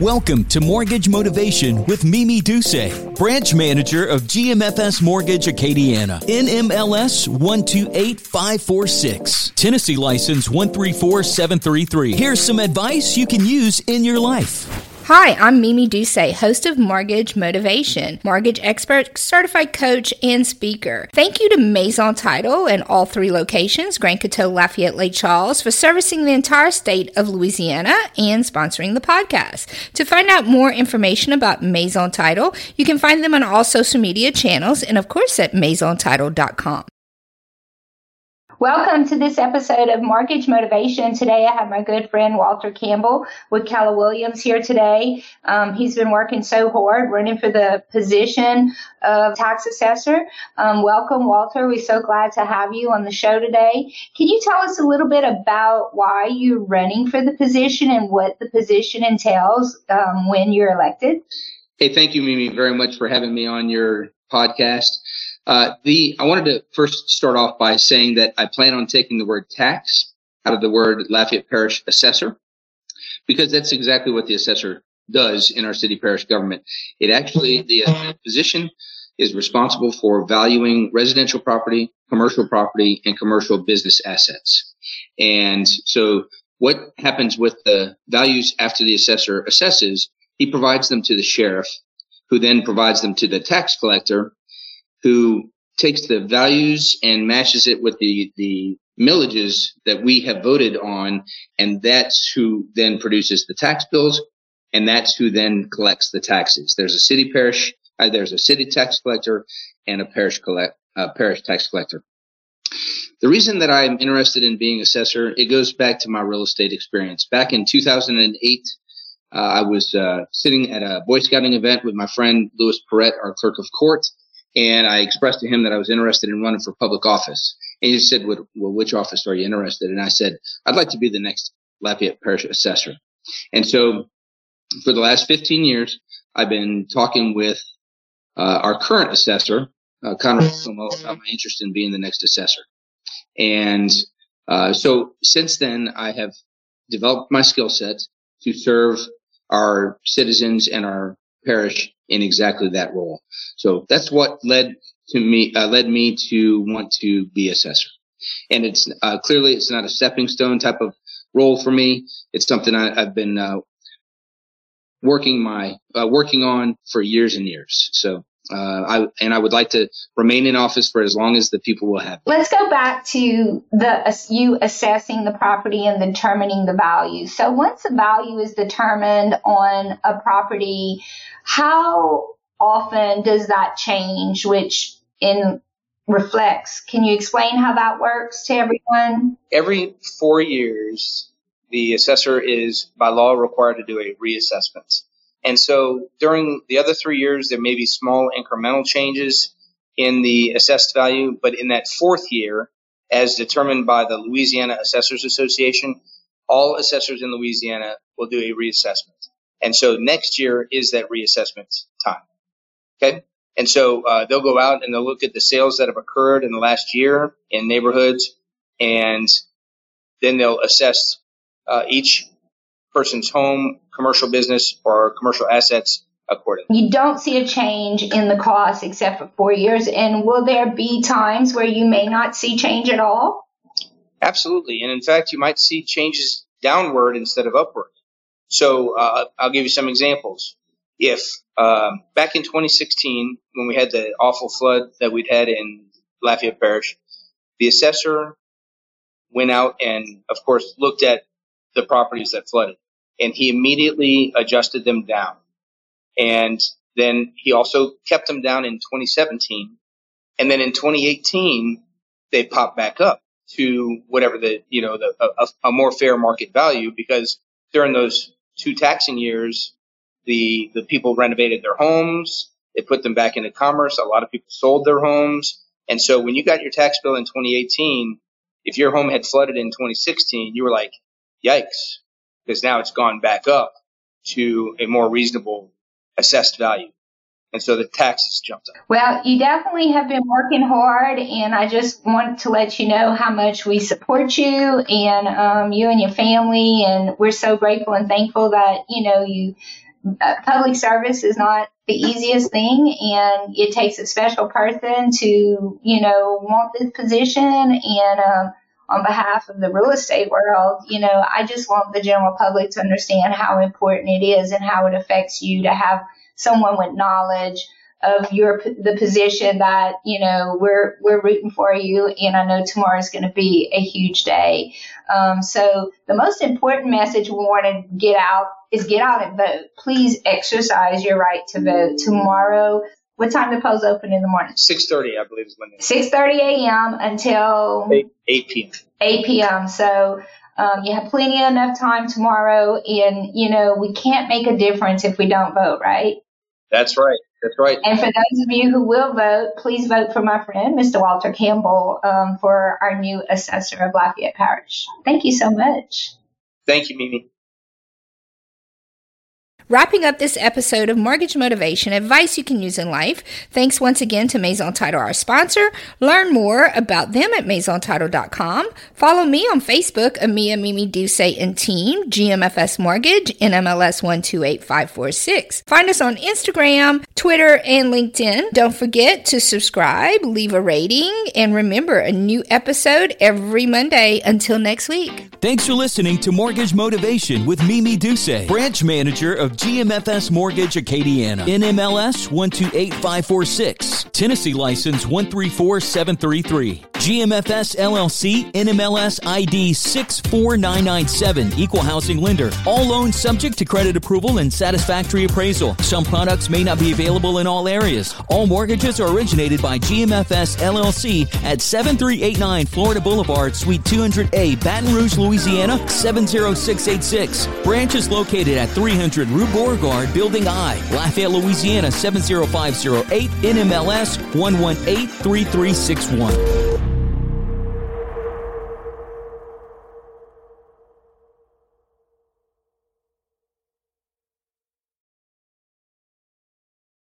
Welcome to Mortgage Motivation with Mimi Duce, branch manager of GMFS Mortgage Acadiana, NMLS 128546, Tennessee license 134733. Here's some advice you can use in your life. Hi, I'm Mimi Duce, host of Mortgage Motivation, mortgage expert, certified coach, and speaker. Thank you to Maison Title and all three locations, Grand Coteau, Lafayette, Lake Charles, for servicing the entire state of Louisiana and sponsoring the podcast. To find out more information about Maison Title, you can find them on all social media channels and, of course, at maisontitle.com. Welcome to this episode of Mortgage Motivation. Today I have my good friend Walter Campbell with Keller Williams here today. Um, he's been working so hard running for the position of tax assessor. Um, welcome, Walter. We're so glad to have you on the show today. Can you tell us a little bit about why you're running for the position and what the position entails um, when you're elected? Hey, thank you, Mimi, very much for having me on your podcast. Uh, the I wanted to first start off by saying that I plan on taking the word tax out of the word Lafayette Parish assessor because that's exactly what the assessor does in our city parish government. It actually the position is responsible for valuing residential property, commercial property, and commercial business assets. And so what happens with the values after the assessor assesses, he provides them to the sheriff, who then provides them to the tax collector, who takes the values and matches it with the the millages that we have voted on, and that's who then produces the tax bills, and that's who then collects the taxes. There's a city parish, uh, there's a city tax collector, and a parish collect uh, parish tax collector. The reason that I'm interested in being assessor, it goes back to my real estate experience. Back in 2008, uh, I was uh, sitting at a Boy Scouting event with my friend Louis Perret, our clerk of court, and I expressed to him that I was interested in running for public office. And he said, well, which office are you interested in? And I said, I'd like to be the next Lafayette Parish assessor. And so for the last 15 years, I've been talking with uh, our current assessor, uh, Conrad Comeaux, about my interest in being the next assessor. And uh, so since then, I have developed my skill set to serve our citizens and our parish in exactly that role. So that's what led to me uh, led me to want to be assessor. And it's uh, clearly it's not a stepping stone type of role for me. It's something I, have been uh, working my uh, working on for years and years. So Uh, I and I would like to remain in office for as long as the people will have. Let's go back to the you assessing the property and determining the value. So once the value is determined on a property, how often does that change? Which in reflects. Can you explain how that works to everyone? Every four years, the assessor is by law required to do a reassessment. And so during the other three years, there may be small incremental changes in the assessed value, but in that fourth year, as determined by the Louisiana Assessors Association, all assessors in Louisiana will do a reassessment. And so next year is that reassessment time. Okay. And so uh, they'll go out and they'll look at the sales that have occurred in the last year in neighborhoods, and then they'll assess uh, each person's home, commercial business, or commercial assets accordingly. You don't see a change in the cost except for four years. And will there be times where you may not see change at all? Absolutely. And in fact, you might see changes downward instead of upward. So uh, I'll give you some examples. If um, back in 2016, when we had the awful flood that we'd had in Lafayette Parish, the assessor went out and, of course, looked at the properties that flooded and he immediately adjusted them down. And then he also kept them down in 2017. And then in 2018, they popped back up to whatever the, you know, the, a, a more fair market value because during those two taxing years, the, the people renovated their homes. They put them back into commerce. A lot of people sold their homes. And so when you got your tax bill in 2018, if your home had flooded in 2016, you were like, yikes, because now it's gone back up to a more reasonable assessed value. and so the taxes jumped up. Well, you definitely have been working hard, and I just want to let you know how much we support you and um, you and your family, and we're so grateful and thankful that you know you. Uh, public service is not the easiest thing, and it takes a special person to you know want this position and. Um, on behalf of the real estate world, you know, I just want the general public to understand how important it is and how it affects you to have someone with knowledge of your the position that you know we're we're rooting for you. And i know tomorrow is going to be a huge day. Um, so the most important message we want to get out is get out and vote. Please exercise your right to vote. Tomorrow what time the polls open in the morning 6.30 i believe is when 6.30 a.m until 8, 8 p.m 8 p.m so um, you have plenty enough time tomorrow and you know we can't make a difference if we don't vote right that's right. That's right. And for those of you who will vote, please vote for my friend, Mr. Walter Campbell, um, for our new assessor of Lafayette Parish. Thank you so much. Thank you, Mimi. Wrapping up this episode of Mortgage Motivation, advice you can use in life. Thanks once again to Maison Title, our sponsor. Learn more about them at maisontitle.com. Follow me on Facebook, Amia Mimi Duce and Team, GMFS Mortgage, NMLS 128546. Find us on Instagram, Twitter, and LinkedIn. Don't forget to subscribe, leave a rating, and remember a new episode every Monday. Until next week. Thanks for listening to Mortgage Motivation with Mimi Duce, branch manager of GMFS Mortgage Acadiana. NMLS 128546. Tennessee license 134733. GMFS LLC NMLS ID 64997. Equal housing lender. All loans subject to credit approval and satisfactory appraisal. Some products may not be available in all areas. All mortgages are originated by GMFS LLC at 7389 Florida Boulevard, Suite 200A, Baton Rouge, Louisiana 70686. Branch is located at 300 Rue Beauregard, Building I, Lafayette, Louisiana 70508, NMLS 1183361.